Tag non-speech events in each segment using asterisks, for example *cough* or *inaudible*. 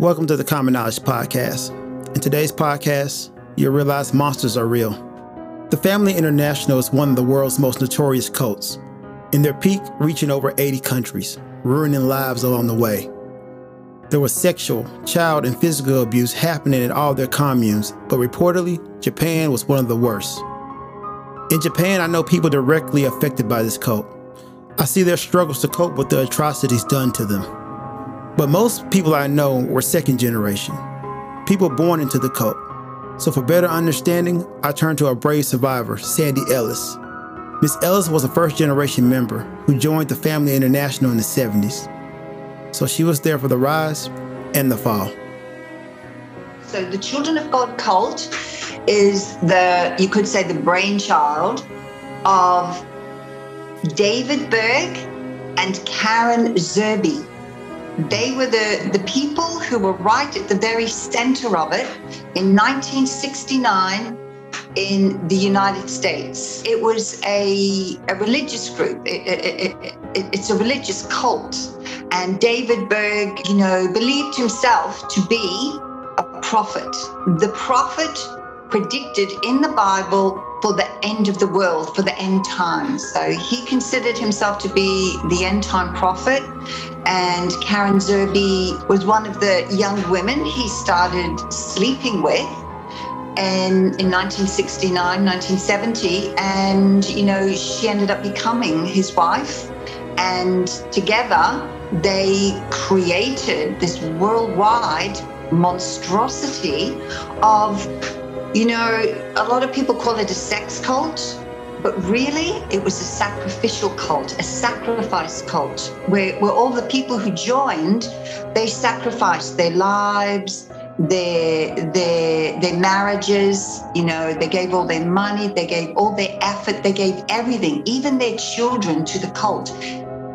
Welcome to the Common Knowledge Podcast. In today's podcast, you'll realize monsters are real. The Family International is one of the world's most notorious cults, in their peak reaching over 80 countries, ruining lives along the way. There was sexual, child, and physical abuse happening in all their communes, but reportedly, Japan was one of the worst. In Japan, I know people directly affected by this cult. I see their struggles to cope with the atrocities done to them. But most people I know were second generation, people born into the cult. So, for better understanding, I turned to a brave survivor, Sandy Ellis. Miss Ellis was a first generation member who joined the Family International in the 70s. So she was there for the rise and the fall. So the Children of God cult is the, you could say, the brainchild of David Berg and Karen Zerby. They were the, the people who were right at the very center of it in 1969 in the United States. It was a, a religious group, it, it, it, it's a religious cult. And David Berg, you know, believed himself to be a prophet. The prophet predicted in the Bible for the end of the world, for the end times. So he considered himself to be the end time prophet. And Karen Zerby was one of the young women he started sleeping with and in 1969 1970 and you know she ended up becoming his wife and together they created this worldwide monstrosity of you know a lot of people call it a sex cult but really it was a sacrificial cult a sacrifice cult where, where all the people who joined they sacrificed their lives their their their marriages you know they gave all their money they gave all their effort they gave everything even their children to the cult.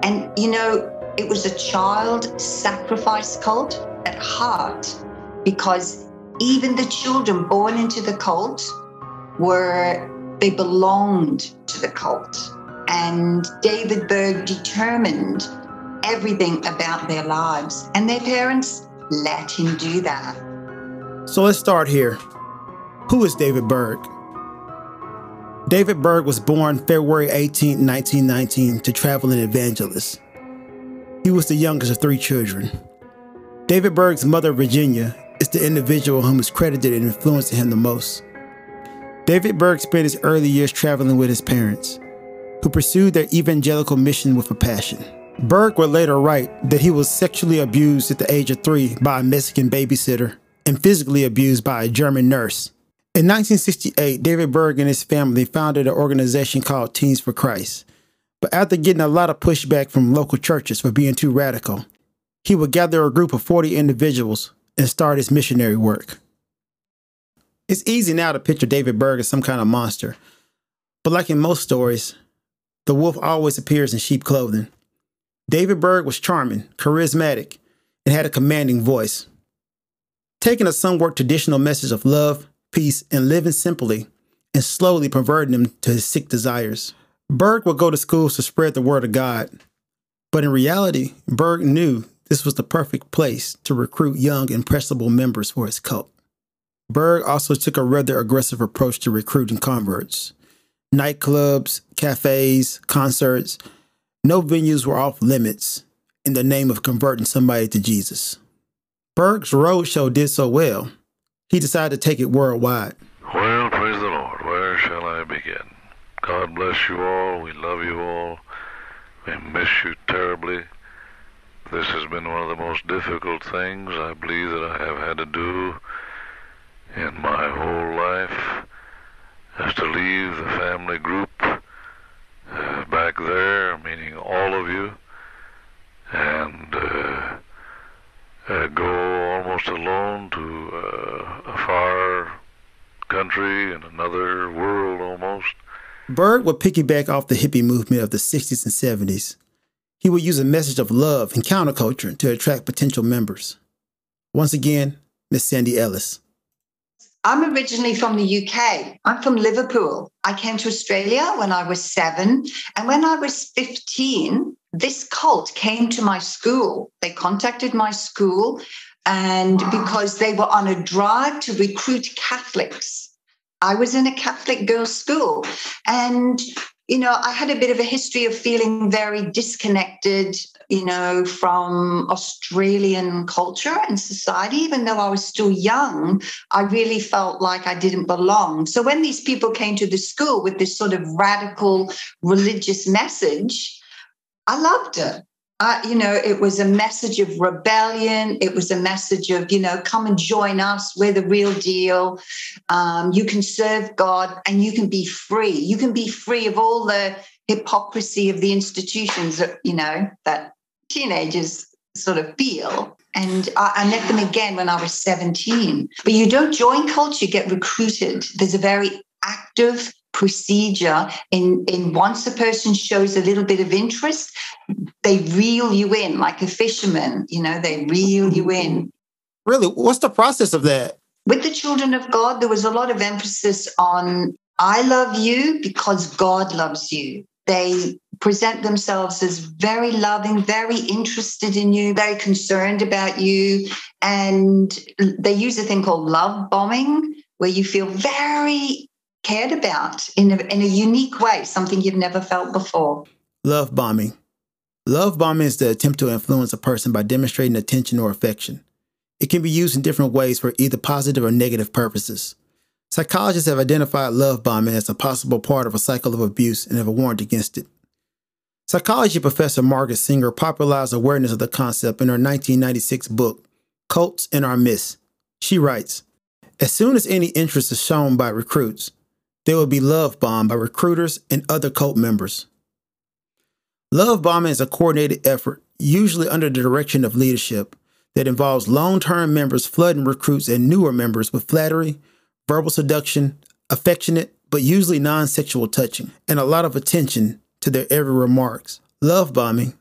And you know it was a child sacrifice cult at heart because even the children born into the cult were they belonged to the cult and david berg determined everything about their lives and their parents let him do that so let's start here. Who is David Berg? David Berg was born February 18, 1919, to traveling evangelist. He was the youngest of three children. David Berg's mother, Virginia, is the individual whom is credited in influencing him the most. David Berg spent his early years traveling with his parents, who pursued their evangelical mission with a passion. Berg would later write that he was sexually abused at the age of three by a Mexican babysitter and physically abused by a German nurse. In 1968, David Berg and his family founded an organization called Teens for Christ. But after getting a lot of pushback from local churches for being too radical, he would gather a group of 40 individuals and start his missionary work. It's easy now to picture David Berg as some kind of monster, but like in most stories, the wolf always appears in sheep clothing. David Berg was charming, charismatic, and had a commanding voice taking a somewhat traditional message of love, peace, and living simply, and slowly perverting him to his sick desires. Berg would go to schools to spread the word of God, but in reality, Berg knew this was the perfect place to recruit young, impressionable members for his cult. Berg also took a rather aggressive approach to recruiting converts. Nightclubs, cafes, concerts, no venues were off limits in the name of converting somebody to Jesus. Berg's roadshow did so well, he decided to take it worldwide. Well, praise the Lord. Where shall I begin? God bless you all. We love you all. We miss you terribly. This has been one of the most difficult things I believe that I have had to do in my whole life is to leave the family group uh, back there, meaning all of you, and uh, uh, go almost alone to uh, a far country and another world almost. Berg would piggyback off the hippie movement of the 60s and 70s. He would use a message of love and counterculture to attract potential members. Once again, Miss Sandy Ellis. I'm originally from the UK. I'm from Liverpool. I came to Australia when I was seven. And when I was 15, this cult came to my school. They contacted my school And because they were on a drive to recruit Catholics. I was in a Catholic girls' school. And you know, I had a bit of a history of feeling very disconnected, you know, from Australian culture and society. Even though I was still young, I really felt like I didn't belong. So when these people came to the school with this sort of radical religious message, I loved it. Uh, you know, it was a message of rebellion. It was a message of, you know, come and join us. We're the real deal. Um, you can serve God and you can be free. You can be free of all the hypocrisy of the institutions that, you know, that teenagers sort of feel. And I, I met them again when I was 17. But you don't join culture, you get recruited. There's a very active procedure in in once a person shows a little bit of interest they reel you in like a fisherman you know they reel you in. Really? What's the process of that? With the children of god there was a lot of emphasis on i love you because god loves you. They present themselves as very loving very interested in you very concerned about you and they use a thing called love bombing where you feel very cared about in a, in a unique way, something you've never felt before. Love bombing. Love bombing is the attempt to influence a person by demonstrating attention or affection. It can be used in different ways for either positive or negative purposes. Psychologists have identified love bombing as a possible part of a cycle of abuse and have warned against it. Psychology professor Margaret Singer popularized awareness of the concept in her 1996 book, Cults in Our Midst. She writes As soon as any interest is shown by recruits, they will be love bombed by recruiters and other cult members. Love bombing is a coordinated effort, usually under the direction of leadership, that involves long term members flooding recruits and newer members with flattery, verbal seduction, affectionate, but usually non sexual touching, and a lot of attention to their every remarks. Love bombing,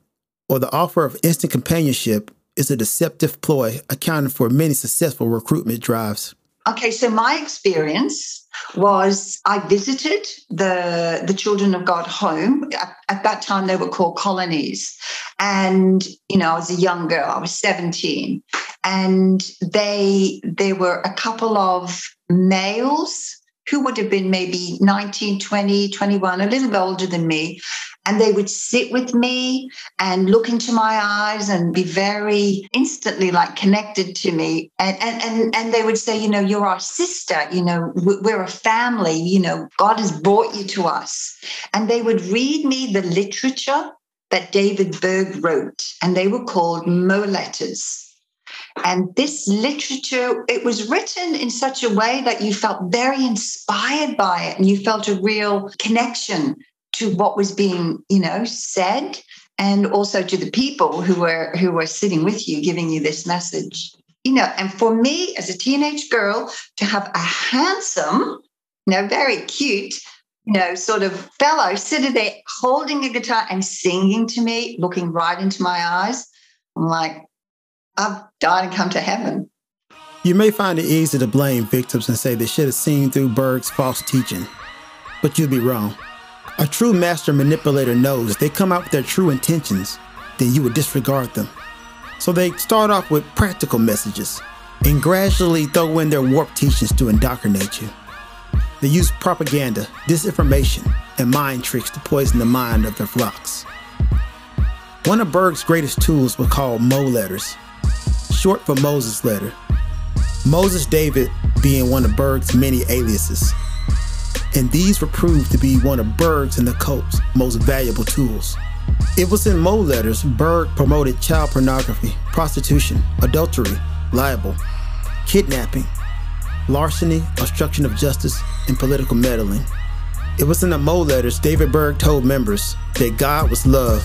or the offer of instant companionship, is a deceptive ploy accounting for many successful recruitment drives. Okay, so my experience was I visited the the Children of God home. At, at, that time, they were called colonies, and you know, I was a young girl. I was seventeen, and they there were a couple of males who would have been maybe 19, 20, 21, a little older than me. And they would sit with me and look into my eyes and be very instantly like connected to me. And, and, and, and they would say, you know, you're our sister, you know, we're a family, you know, God has brought you to us. And they would read me the literature that David Berg wrote, and they were called Mo letters. And this literature, it was written in such a way that you felt very inspired by it and you felt a real connection to what was being, you know, said and also to the people who were who were sitting with you giving you this message. You know, and for me as a teenage girl to have a handsome, you know, very cute, you know, sort of fellow sitting there holding a guitar and singing to me, looking right into my eyes. I'm like, I've died and come to heaven. You may find it easy to blame victims and say they should have seen through Berg's false teaching, but you'd be wrong. A true master manipulator knows if they come out with their true intentions, then you would disregard them. So they start off with practical messages and gradually throw in their warped teachings to indoctrinate you. They use propaganda, disinformation, and mind tricks to poison the mind of their flocks. One of Berg's greatest tools was called Mo letters, short for Moses letter. Moses David being one of Berg's many aliases. And these were proved to be one of Berg's and the cult's most valuable tools. It was in Mo letters Berg promoted child pornography, prostitution, adultery, libel, kidnapping, larceny, obstruction of justice, and political meddling. It was in the Mo letters David Berg told members that God was love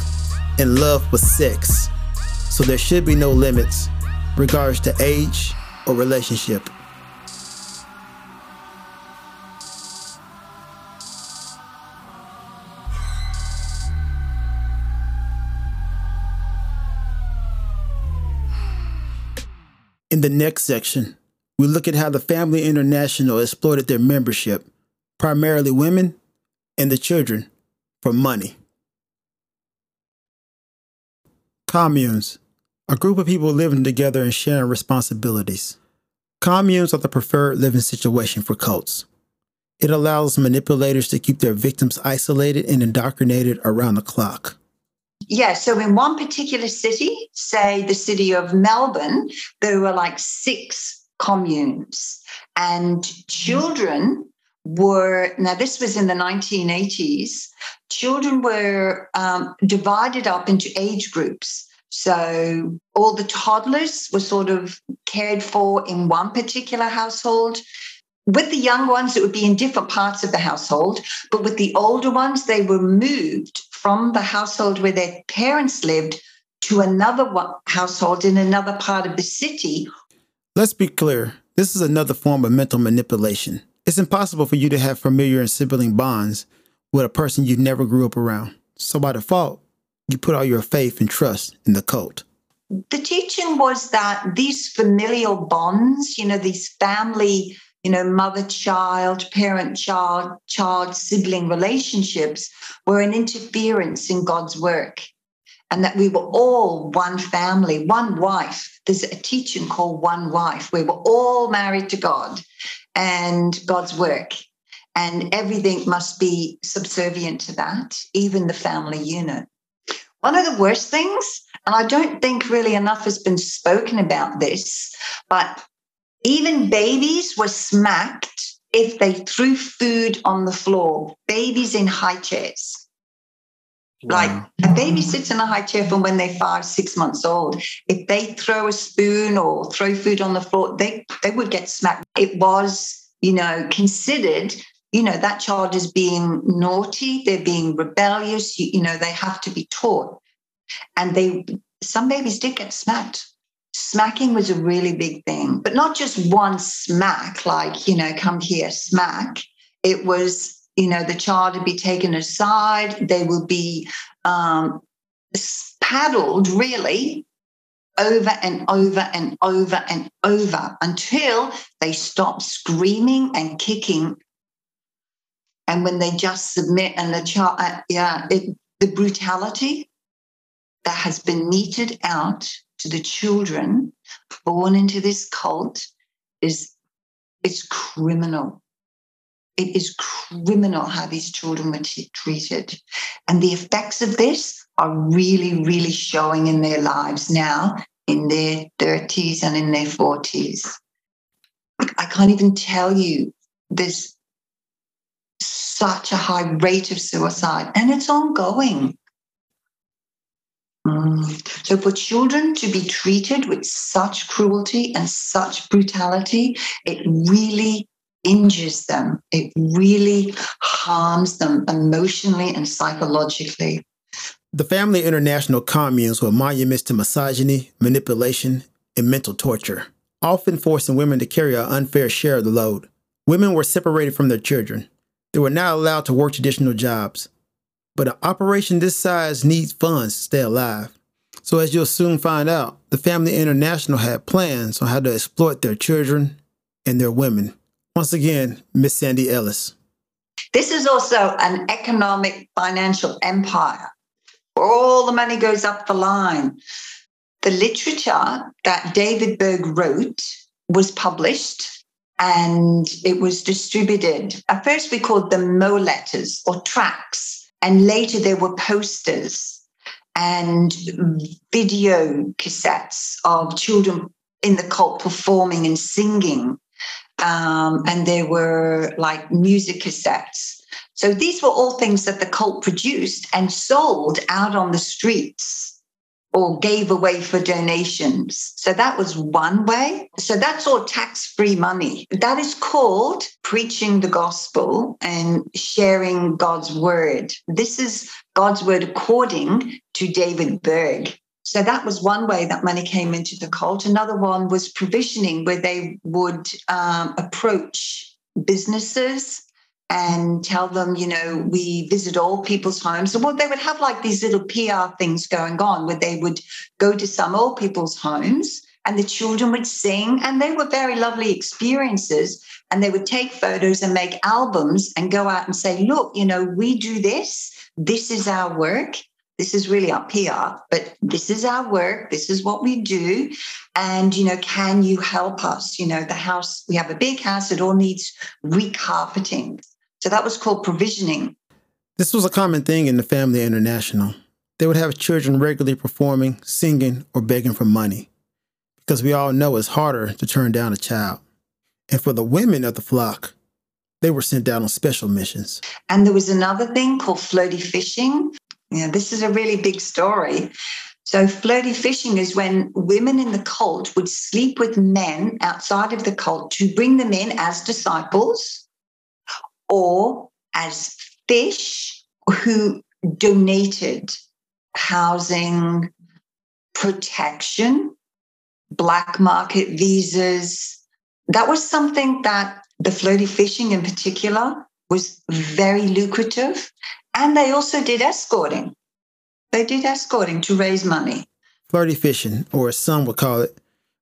and love was sex, so there should be no limits regards to age or relationship. In the next section, we look at how the Family International exploited their membership, primarily women and the children, for money. Communes a group of people living together and sharing responsibilities. Communes are the preferred living situation for cults. It allows manipulators to keep their victims isolated and indoctrinated around the clock. Yeah, so in one particular city, say the city of Melbourne, there were like six communes, and children were now this was in the 1980s children were um, divided up into age groups. So all the toddlers were sort of cared for in one particular household. With the young ones it would be in different parts of the household but with the older ones they were moved from the household where their parents lived to another household in another part of the city let's be clear this is another form of mental manipulation it's impossible for you to have familiar and sibling bonds with a person you never grew up around. So by default, you put all your faith and trust in the cult. The teaching was that these familial bonds, you know, these family, you know, mother child, parent child, child sibling relationships were an interference in God's work. And that we were all one family, one wife. There's a teaching called One Wife. We were all married to God and God's work. And everything must be subservient to that, even the family unit. One of the worst things, and I don't think really enough has been spoken about this, but even babies were smacked if they threw food on the floor, babies in high chairs. Like a baby sits in a high chair from when they're five, six months old. If they throw a spoon or throw food on the floor, they, they would get smacked. It was, you know, considered, you know, that child is being naughty, they're being rebellious, you, you know, they have to be taught. And they some babies did get smacked. Smacking was a really big thing, but not just one smack, like, you know, come here, smack. It was you know, the child would be taken aside. They would be um, paddled really over and over and over and over until they stop screaming and kicking. And when they just submit, and the child, uh, yeah, it, the brutality that has been meted out to the children born into this cult is it's criminal. It is criminal how these children were t- treated. And the effects of this are really, really showing in their lives now, in their 30s and in their 40s. I can't even tell you there's such a high rate of suicide, and it's ongoing. Mm. So, for children to be treated with such cruelty and such brutality, it really injures them, it really harms them emotionally and psychologically. The Family International communes were monuments to misogyny, manipulation, and mental torture, often forcing women to carry an unfair share of the load. Women were separated from their children. They were not allowed to work traditional jobs. But an operation this size needs funds to stay alive. So, as you'll soon find out, the Family International had plans on how to exploit their children and their women. Once again, Miss Sandy Ellis. This is also an economic financial empire where all the money goes up the line. The literature that David Berg wrote was published and it was distributed. At first, we called them Mo letters or tracts, and later there were posters and video cassettes of children in the cult performing and singing um, and there were like music cassettes. So these were all things that the cult produced and sold out on the streets or gave away for donations. So that was one way. So that's all tax free money. That is called preaching the gospel and sharing God's word. This is God's word according to David Berg. So that was one way that money came into the cult. Another one was provisioning, where they would um, approach businesses and tell them, you know, we visit all people's homes. So well, they would have like these little PR things going on where they would go to some old people's homes and the children would sing and they were very lovely experiences and they would take photos and make albums and go out and say look you know we do this this is our work this is really our PR, but this is our work. This is what we do. And, you know, can you help us? You know, the house, we have a big house, it all needs recarpeting. So that was called provisioning. This was a common thing in the family international. They would have children regularly performing, singing, or begging for money. Because we all know it's harder to turn down a child. And for the women of the flock, they were sent out on special missions. And there was another thing called flirty fishing. Yeah, this is a really big story. So, flirty fishing is when women in the cult would sleep with men outside of the cult to bring them in as disciples or as fish who donated housing, protection, black market visas. That was something that the flirty fishing in particular was very lucrative. And they also did escorting. They did escorting to raise money. Flirty fishing, or as some would call it,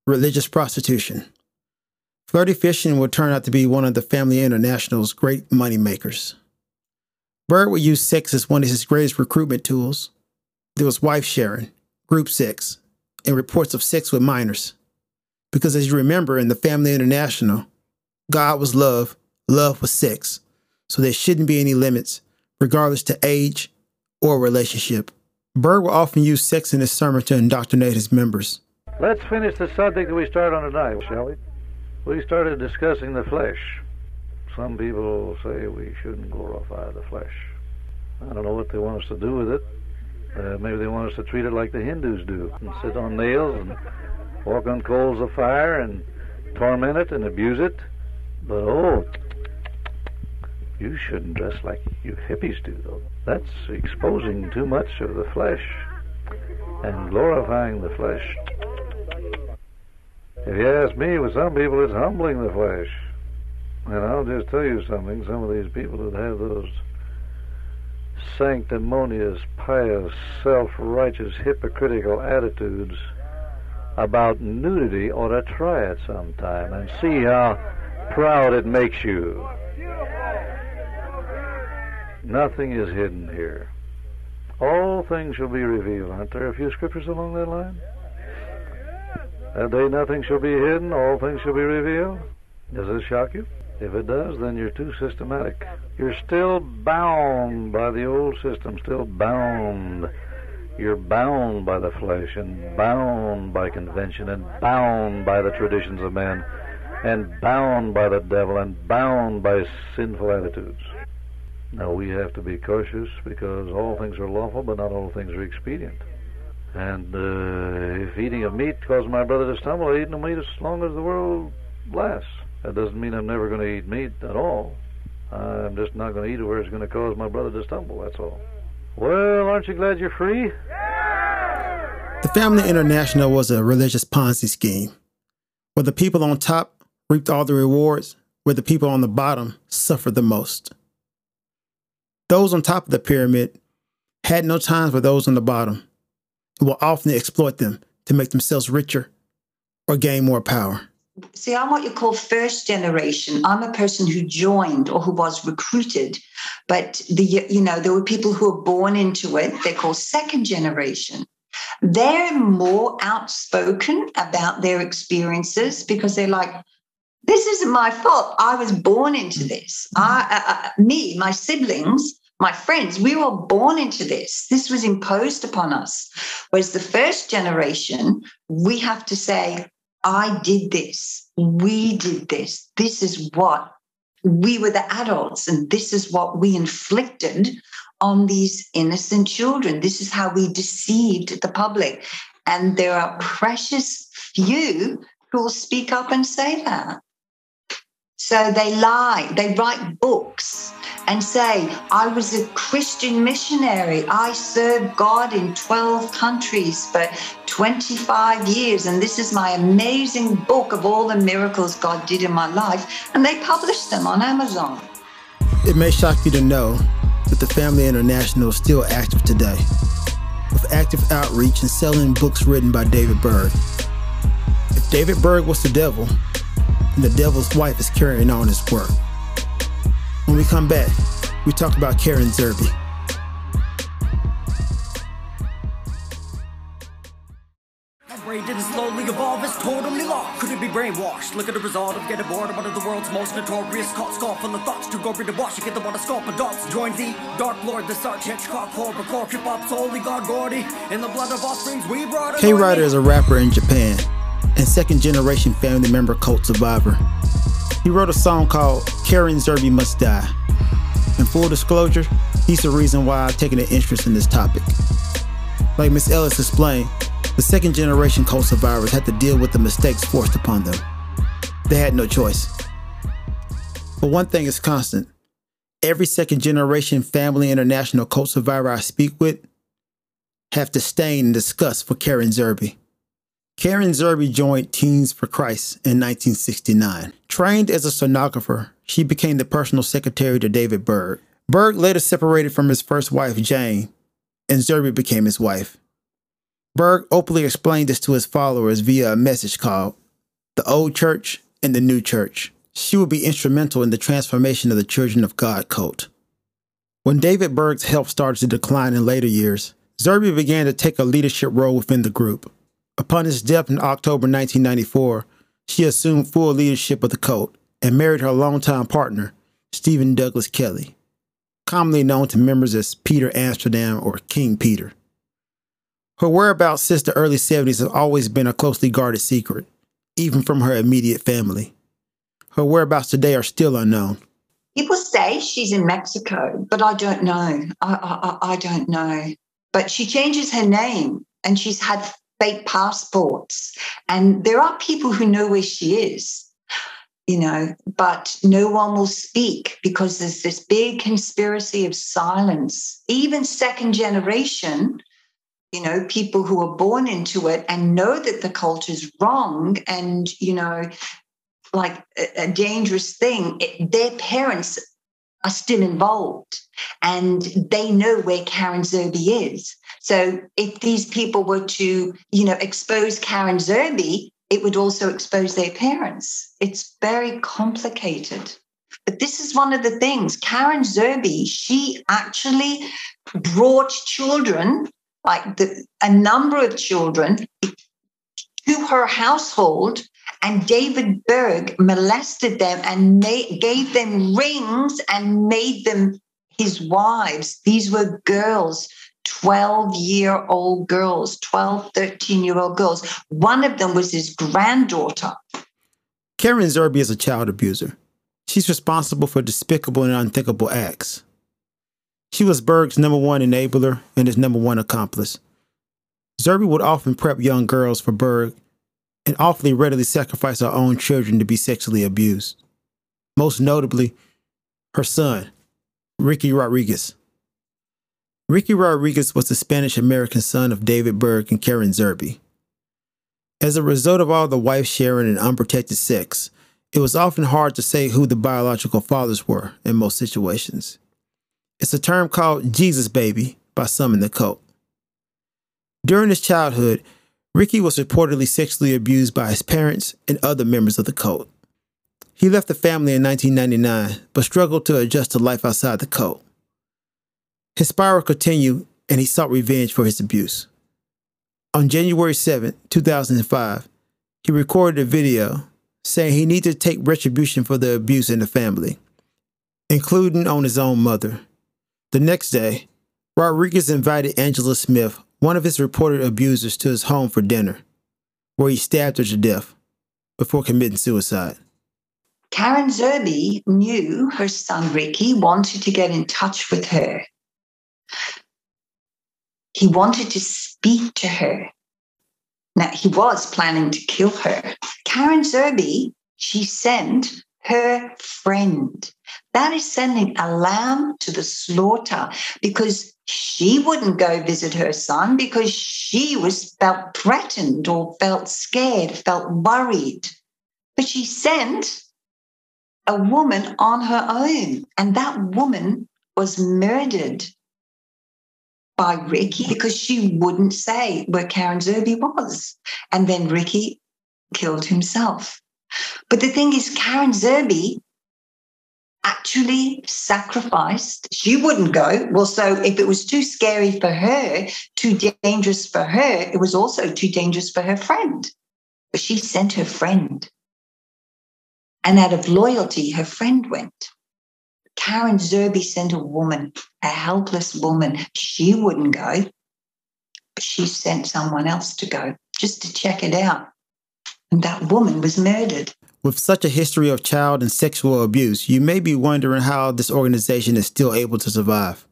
religious prostitution. Flirty fishing would turn out to be one of the Family International's great money makers. Berg would use sex as one of his greatest recruitment tools. There was wife sharing, group sex, and reports of sex with minors. Because as you remember in the Family International, God was love, love was sex, so there shouldn't be any limits, regardless to age or relationship. Berg will often use sex in his sermon to indoctrinate his members. Let's finish the subject that we started on tonight, shall we? We started discussing the flesh. Some people say we shouldn't glorify the flesh. I don't know what they want us to do with it. Uh, maybe they want us to treat it like the Hindus do and sit on nails and walk on coals of fire and torment it and abuse it. But oh, you shouldn't dress like you hippies do, though. That's exposing too much of the flesh and glorifying the flesh. If you ask me, with some people, it's humbling the flesh. And I'll just tell you something. Some of these people that have those sanctimonious, pious, self-righteous, hypocritical attitudes about nudity ought to try it sometime and see how proud it makes you. Nothing is hidden here. All things shall be revealed. Aren't there a few scriptures along that line? That day nothing shall be hidden, all things shall be revealed. Does this shock you? If it does, then you're too systematic. You're still bound by the old system, still bound. You're bound by the flesh and bound by convention and bound by the traditions of men and bound by the devil and bound by sinful attitudes. Now we have to be cautious because all things are lawful, but not all things are expedient. And uh, if eating of meat causes my brother to stumble, I eat no meat as long as the world lasts. That doesn't mean I'm never going to eat meat at all. I'm just not going to eat it where it's going to cause my brother to stumble, that's all. Well, aren't you glad you're free? The Family International was a religious Ponzi scheme where the people on top reaped all the rewards, where the people on the bottom suffered the most. Those on top of the pyramid had no time for those on the bottom and will often exploit them to make themselves richer or gain more power. See, I'm what you call first generation. I'm a person who joined or who was recruited, but the you know there were people who were born into it. They're called second generation. They're more outspoken about their experiences because they're like, this isn't my fault. I was born into this. I, uh, uh, me, my siblings, my friends, we were born into this. This was imposed upon us. Whereas the first generation, we have to say, I did this. We did this. This is what we were the adults, and this is what we inflicted on these innocent children. This is how we deceived the public. And there are precious few who will speak up and say that. So they lie, they write books and say, I was a Christian missionary. I served God in 12 countries for 25 years, and this is my amazing book of all the miracles God did in my life. And they published them on Amazon. It may shock you to know that the Family International is still active today, with active outreach and selling books written by David Berg. If David Berg was the devil, and the devil's wife is carrying on his work. When we come back, we talk about Karen Zerby. didn't slowly evolve, it's totally. Could it be brainwashed? Look at the result of getting bored of one of the world's most notorious full of thoughts wash. You get the water sculpt. Join the Dark Lord, the Sarge, Hitchcock, hip hop's holy god, Gordy. In the blood of we brought K Rider is a rapper in Japan and second generation family member cult survivor. He wrote a song called Karen Zerby Must Die. In full disclosure, he's the reason why I've taken an interest in this topic. Like Miss Ellis explained, the second generation cult survivors had to deal with the mistakes forced upon them. They had no choice. But one thing is constant every second generation family international cult survivor I speak with have disdain and disgust for Karen Zerby. Karen Zerby joined Teens for Christ in 1969. Trained as a sonographer, she became the personal secretary to David Berg. Berg later separated from his first wife, Jane, and Zerby became his wife. Berg openly explained this to his followers via a message called The Old Church and the New Church. She would be instrumental in the transformation of the Children of God cult. When David Berg's health started to decline in later years, Zerby began to take a leadership role within the group. Upon his death in October 1994, she assumed full leadership of the cult and married her longtime partner, Stephen Douglas Kelly, commonly known to members as Peter Amsterdam or King Peter. Her whereabouts since the early 70s have always been a closely guarded secret, even from her immediate family. Her whereabouts today are still unknown. People say she's in Mexico, but I don't know. I, I, I don't know. But she changes her name and she's had fake passports. And there are people who know where she is, you know, but no one will speak because there's this big conspiracy of silence. Even second generation, you know, people who are born into it and know that the culture is wrong and, you know, like a, a dangerous thing, it, their parents are still involved and they know where Karen Zerby is. So if these people were to, you know, expose Karen Zerby, it would also expose their parents. It's very complicated. But this is one of the things. Karen Zerby, she actually brought children, like the, a number of children, to her household and David Berg molested them and made, gave them rings and made them his wives. These were girls 12 year old girls, 12, 13 year old girls. One of them was his granddaughter. Karen Zerby is a child abuser. She's responsible for despicable and unthinkable acts. She was Berg's number one enabler and his number one accomplice. Zerby would often prep young girls for Berg and awfully readily sacrifice her own children to be sexually abused. Most notably, her son, Ricky Rodriguez. Ricky Rodriguez was the Spanish American son of David Berg and Karen Zerby. As a result of all the wife sharing and unprotected sex, it was often hard to say who the biological fathers were in most situations. It's a term called Jesus baby by some in the cult. During his childhood, Ricky was reportedly sexually abused by his parents and other members of the cult. He left the family in 1999, but struggled to adjust to life outside the cult. His spiral continued and he sought revenge for his abuse. On January 7, 2005, he recorded a video saying he needed to take retribution for the abuse in the family, including on his own mother. The next day, Rodriguez invited Angela Smith, one of his reported abusers, to his home for dinner, where he stabbed her to death before committing suicide. Karen Zerby knew her son Ricky wanted to get in touch with her he wanted to speak to her. Now, he was planning to kill her. Karen Zerby, she sent her friend. That is sending a lamb to the slaughter because she wouldn't go visit her son because she was felt threatened or felt scared, felt worried. But she sent a woman on her own, and that woman was murdered by Ricky because she wouldn't say where Karen Zerby was. And then Ricky killed himself. But the thing is, Karen Zerby actually sacrificed. She wouldn't go. Well, so if it was too scary for her, too dangerous for her, it was also too dangerous for her friend. but she sent her friend. And out of loyalty, her friend went. Karen Zerby sent a woman, a helpless woman. She wouldn't go, but she sent someone else to go just to check it out. And that woman was murdered. With such a history of child and sexual abuse, you may be wondering how this organization is still able to survive.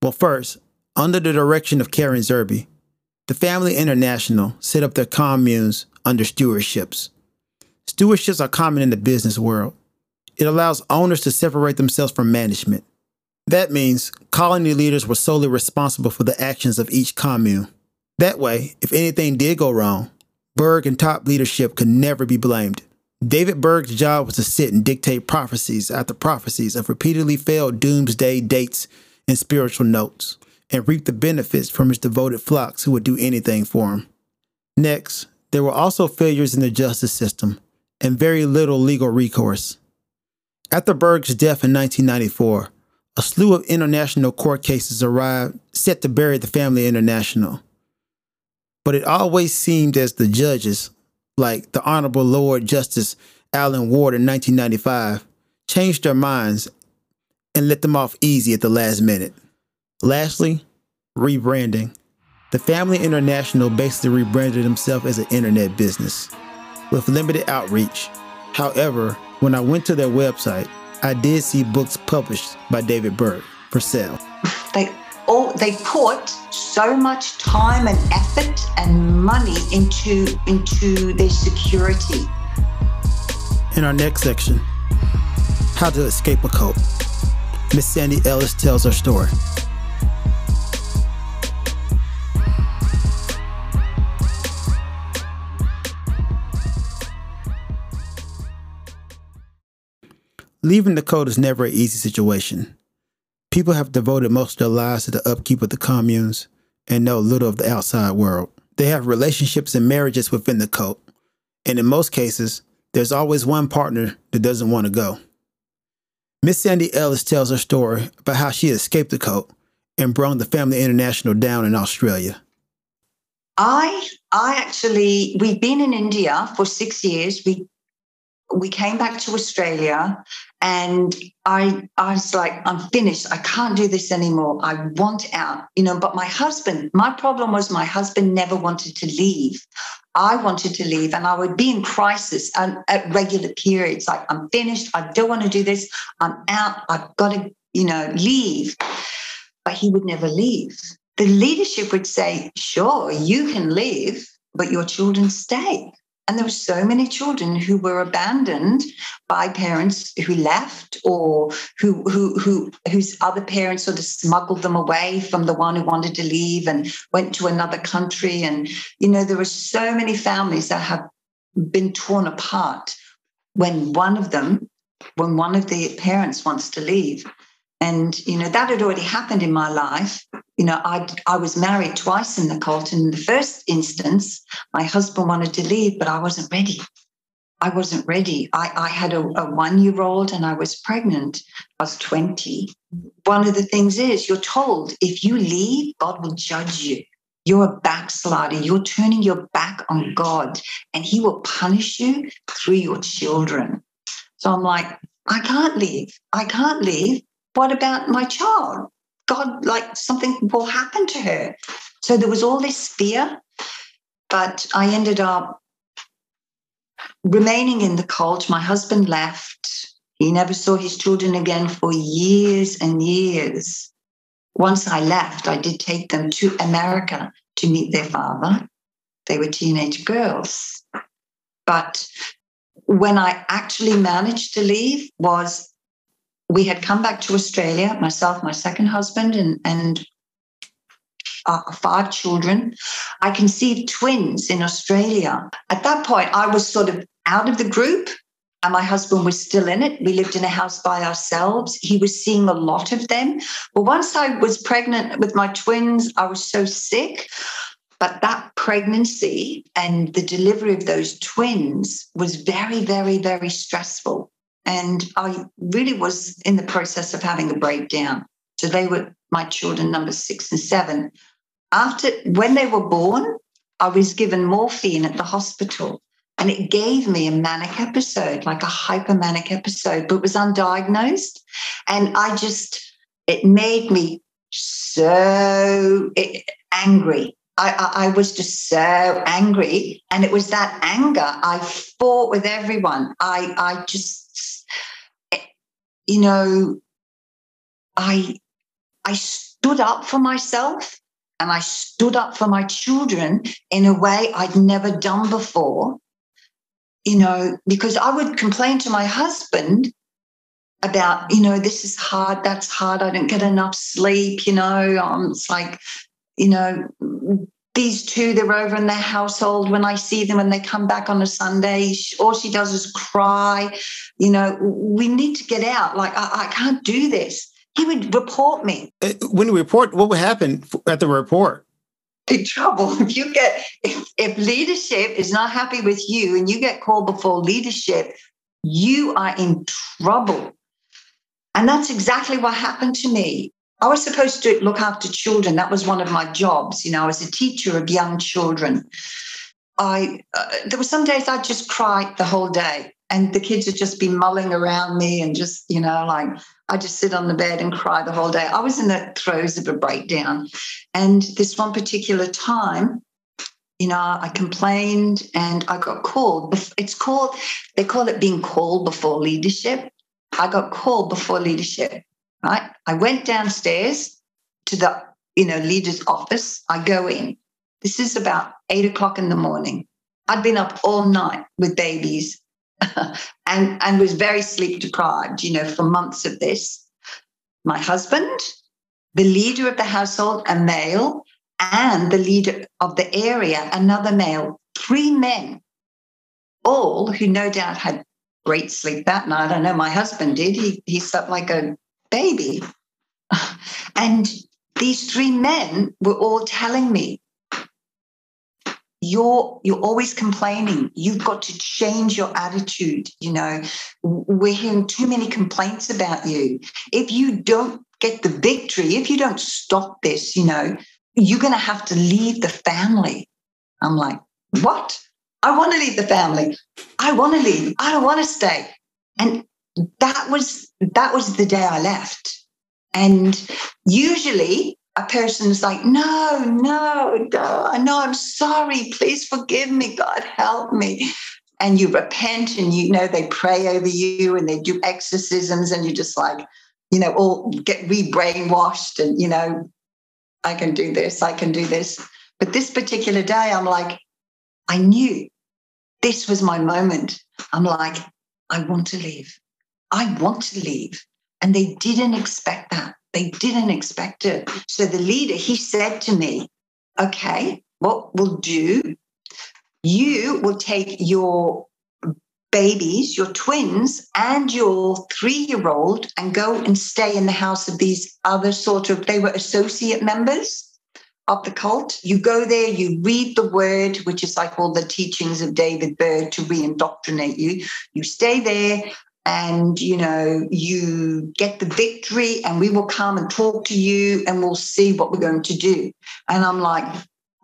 Well, first, under the direction of Karen Zerby, the Family International set up their communes under stewardships. Stewardships are common in the business world. It allows owners to separate themselves from management. That means colony leaders were solely responsible for the actions of each commune. That way, if anything did go wrong, Berg and top leadership could never be blamed. David Berg's job was to sit and dictate prophecies after prophecies of repeatedly failed doomsday dates and spiritual notes, and reap the benefits from his devoted flocks who would do anything for him. Next, there were also failures in the justice system and very little legal recourse. After Berg's death in 1994, a slew of international court cases arrived set to bury the family international. But it always seemed as the judges, like the Honorable Lord Justice Alan Ward in 1995, changed their minds and let them off easy at the last minute. Lastly, rebranding. The Family International basically rebranded himself as an internet business with limited outreach. However, when I went to their website, I did see books published by David Berg for sale. They all they put so much time and effort and money into into their security. In our next section, how to escape a cult. Miss Sandy Ellis tells her story. Leaving the cult is never an easy situation. People have devoted most of their lives to the upkeep of the communes and know little of the outside world. They have relationships and marriages within the cult, and in most cases, there's always one partner that doesn't want to go. Miss Sandy Ellis tells her story about how she escaped the cult and brought the Family International down in Australia. I I actually we've been in India for six years. We we came back to Australia and I I was like, I'm finished. I can't do this anymore. I want out. You know, but my husband, my problem was my husband never wanted to leave. I wanted to leave and I would be in crisis and at regular periods. Like, I'm finished. I don't want to do this. I'm out. I've got to, you know, leave. But he would never leave. The leadership would say, sure, you can leave, but your children stay. And there were so many children who were abandoned by parents who left or who, who, who, whose other parents sort of smuggled them away from the one who wanted to leave and went to another country. And, you know, there were so many families that have been torn apart when one of them, when one of the parents wants to leave. And, you know, that had already happened in my life. You know, I, I was married twice in the cult. And in the first instance, my husband wanted to leave, but I wasn't ready. I wasn't ready. I, I had a, a one year old and I was pregnant. I was 20. One of the things is you're told if you leave, God will judge you. You're a backslider. You're turning your back on God and He will punish you through your children. So I'm like, I can't leave. I can't leave what about my child? God, like something will happen to her. So there was all this fear, but I ended up remaining in the cult. My husband left. He never saw his children again for years and years. Once I left, I did take them to America to meet their father. They were teenage girls. But when I actually managed to leave was we had come back to Australia, myself, my second husband, and, and uh, five children. I conceived twins in Australia. At that point, I was sort of out of the group, and my husband was still in it. We lived in a house by ourselves. He was seeing a lot of them. But once I was pregnant with my twins, I was so sick. But that pregnancy and the delivery of those twins was very, very, very stressful. And I really was in the process of having a breakdown. So they were my children, number six and seven. After, when they were born, I was given morphine at the hospital And it gave me a manic episode, like a hypomanic episode, but was undiagnosed. And I just, it made me so angry. I, I, was just so angry. And it was that anger. I fought with everyone. I, I just, you know, I, I stood up for myself and I stood up for my children in a way I'd never done before. You know, because I would complain to my husband about, you know, this is hard, that's hard, I don't get enough sleep, you know. Um, it's like, you know, these two, they're over in their household. When I see them and they come back on a Sunday, all she does is cry. You know, we need to get out. Like, I, I can't do this. He would report me. Uh, when you report, what would happen at the report? Big trouble. *laughs* If you get, if, if leadership is not happy with you and you get called before leadership, you are in trouble. And that's exactly what happened to me. I was supposed to look after children. That was one of my jobs. You know, I was a teacher of young children. I uh, there were some days I'd just cry the whole day, and the kids would just be mulling around me, and just you know, like I just sit on the bed and cry the whole day. I was in the throes of a breakdown, and this one particular time, you know, I complained and I got called. It's called they call it being called before leadership. I got called before leadership right? I went downstairs to the, you know, leader's office. I go in. This is about eight o'clock in the morning. I'd been up all night with babies *laughs* and, and was very sleep deprived, you know, for months of this. My husband, the leader of the household, a male, and the leader of the area, another male, three men, all who no doubt had great sleep that night. I know my husband did. He, he slept like a baby. And these three men were all telling me, you're you're always complaining. You've got to change your attitude you know. We're hearing too many complaints about you. If you don't get the victory if you don't stop this you know you're going to have to leave the family. I'm like what? I want to leave the family. I want to leave. I don't want to stay. And that was that was the day I left. And usually a person's like, no, no, no, no, I'm sorry. Please forgive me. God help me. And you repent and you know they pray over you and they do exorcisms and you just like, you know, all get re-brainwashed and you know, I can do this, I can do this. But this particular day, I'm like, I knew this was my moment. I'm like, I want to leave. I want to leave. And they didn't expect that. They didn't expect it. So the leader, he said to me, okay, what we'll do, you will take your babies, your twins, and your three year old and go and stay in the house of these other sort of, they were associate members of the cult. You go there, you read the word, which is like all the teachings of David Berg to re indoctrinate you. You stay there and you know you get the victory and we will come and talk to you and we'll see what we're going to do. And i'm like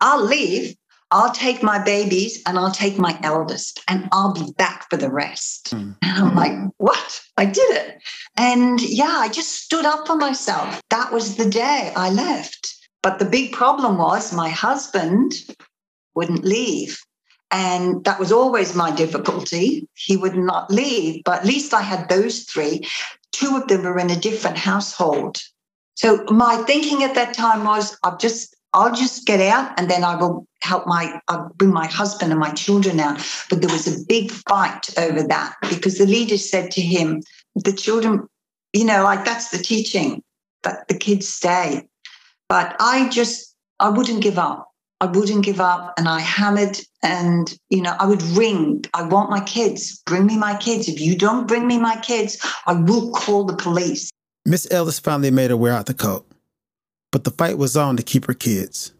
i'll leave. I'll take my babies and i'll take my eldest and i'll be back for the rest. Mm. and i'm like what? I did it. And yeah i just stood up for myself. That was the day i left. But the big problem was my husband wouldn't leave and that was always my difficulty. He would not leave, but at least I had those three. Two of them were in a different household. So my thinking at that time was, I'll just, I'll just get out and then I will help my, I'll bring my husband and my children out. But there was a big fight over that because the leader said to him, the children, you know, like that's the teaching, that the kids stay. But I just, I wouldn't give up. I wouldn't give up and I hammered and you know I would ring. I want my kids. Bring me my kids. If you don't bring me my kids I will call the police. Miss Ellis finally made her way out the coat, but the fight was on to keep her kids.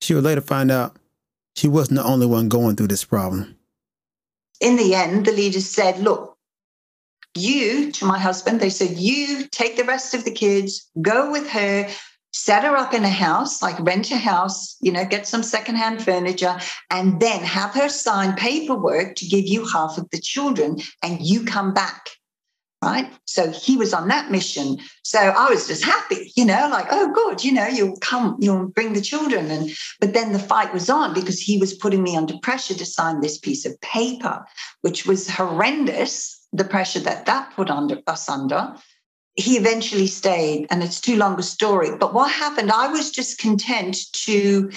She would later find out she wasn't the only one going through this problem. In the end the leaders said look you to my husband they said you take the rest of the kids go with her set her up in a house, like rent a house, you know, get some secondhand furniture, and then have her sign paperwork to give you half of the children, and you come back. Right. So he was on that mission. So I was just happy, you know, like, oh, good, you know, you'll come, you'll bring the children. And but then the fight was on because he was putting me under pressure to sign this piece of paper, which was horrendous, the pressure that that put under us under he eventually stayed, and it's too long a story. But what happened, I was just content to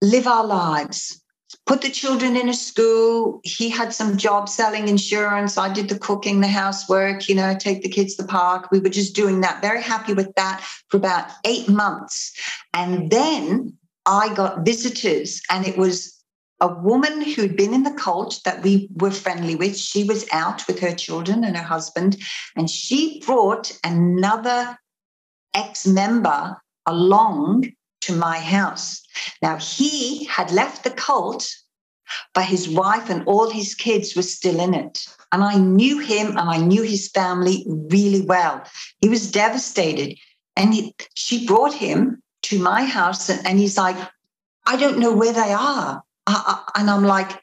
live our lives, put the children in a school. He had some job selling insurance. I did the cooking, the housework, you know, take the kids to the park. We were just doing that, very happy with that for about eight months. And then I got visitors, and it was a woman who'd been in the cult that we were friendly with. She was out with her children and her husband, and she brought another ex member along to my house. Now, he had left the cult, but his wife and all his kids were still in it. And I knew him and I knew his family really well. He was devastated. And he, she brought him to my house, and, and he's like, I don't know where they are and I'm like,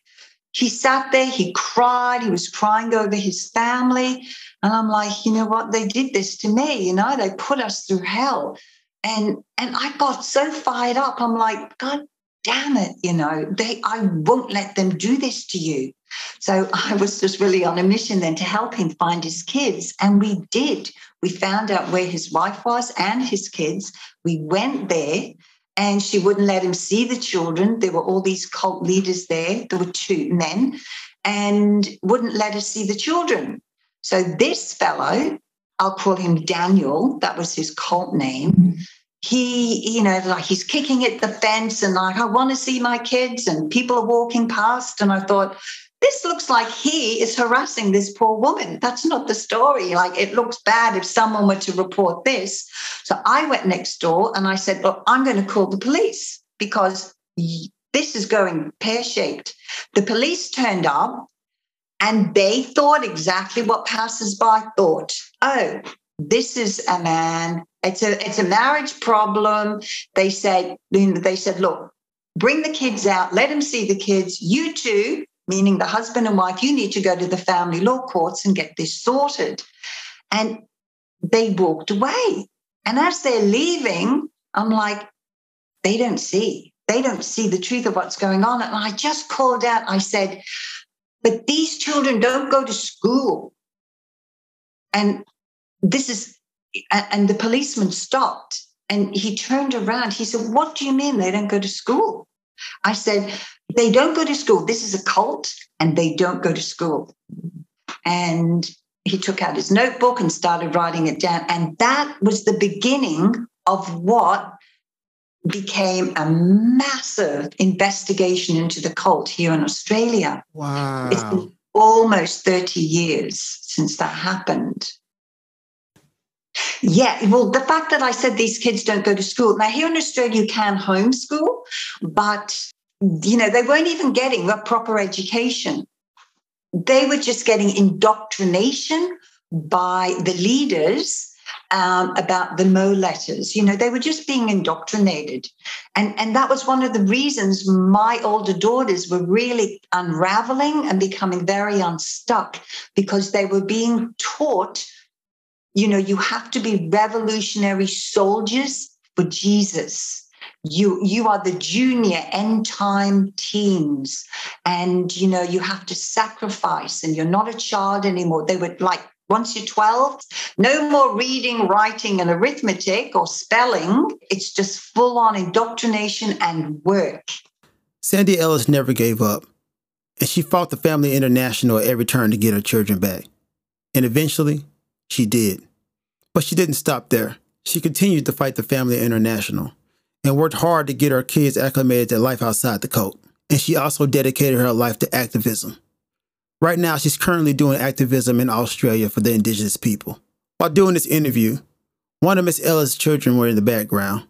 he sat there, he cried, he was crying over his family. And I'm like, you know what? They did this to me, you know, they put us through hell. And and I got so fired up. I'm like, God damn it, you know, they I won't let them do this to you. So I was just really on a mission then to help him find his kids. And we did. We found out where his wife was and his kids. We went there and she wouldn't let him see the children. There were all these cult leaders there. There were two men, and wouldn't let us see the children. So this fellow, I'll call him Daniel. That was his cult name. Mm-hmm. He, you know, like he's kicking at the fence and like, I want to see my kids, and people are walking past. And I thought, this looks like he is harassing this poor woman. That's not the story. Like it looks bad if someone were to report this. So I went next door and I said, Look, I'm going to call the police because this is going pear shaped. The police turned up and they thought exactly what passersby thought. Oh, this is a man. It's a it's a marriage problem. They said they said, look, bring the kids out, let them see the kids. You two meaning the husband and wife, you need to go to the family law courts and get this sorted. And they walked away. And as they're leaving, I'm like, they don't see. They don't see the truth of what's going on. And I just called out, I said, but these children don't go to school. And this is, and the policeman stopped and he turned around. He said, What do you mean they don't go to school? I said, they don't go to school. This is a cult and they don't go to school. And he took out his notebook and started writing it down. And that was the beginning of what became a massive investigation into the cult here in Australia. Wow. It's been almost 30 years since that happened. Yeah, well, the fact that I said these kids don't go to school. Now, here in Australia, you can homeschool, but you know, they weren't even getting a proper education. They were just getting indoctrination by the leaders um, about the Mo letters. You know, they were just being indoctrinated. And, and that was one of the reasons my older daughters were really unraveling and becoming very unstuck because they were being taught, you know, you have to be revolutionary soldiers for Jesus you you are the junior end time teens. And you know you have to sacrifice and you're not a child anymore. They would like once you're 12 no more reading writing and arithmetic or spelling. It's just full on indoctrination and work. Sandy ellis never gave up and she fought the family international at every turn to get her children back. And eventually she did. But she didn't stop there. She continued to fight the family international and worked hard to get her kids acclimated to life outside the cult. And she also dedicated her life to activism. Right now, she's currently doing activism in Australia for the indigenous people. While doing this interview, one of Miss Ella's children were in the background,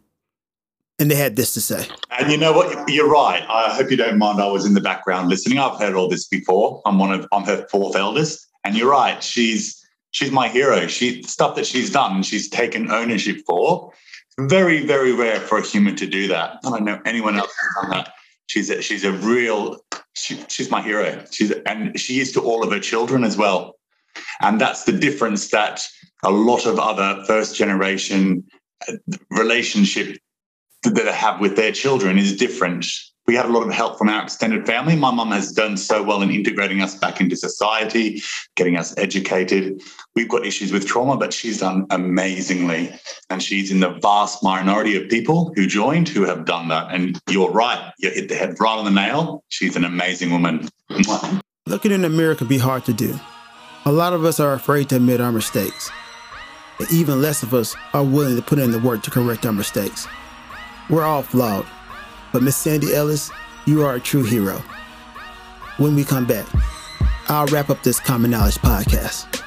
and they had this to say. And you know what? You're right. I hope you don't mind. I was in the background listening. I've heard all this before. I'm one of I'm her fourth eldest, and you're right. She's she's my hero. She stuff that she's done, she's taken ownership for very, very rare for a human to do that. I don't know anyone else who's done that. She's a, she's a real, she, she's my hero. She's and she is to all of her children as well. And that's the difference that a lot of other first generation uh, relationship that they have with their children is different we had a lot of help from our extended family. My mum has done so well in integrating us back into society, getting us educated. We've got issues with trauma, but she's done amazingly. And she's in the vast minority of people who joined who have done that. And you're right, you hit the head right on the nail. She's an amazing woman. *laughs* Looking in the mirror can be hard to do. A lot of us are afraid to admit our mistakes. And even less of us are willing to put in the work to correct our mistakes. We're all flawed but Miss Sandy Ellis, you are a true hero. When we come back, I'll wrap up this Common Knowledge podcast.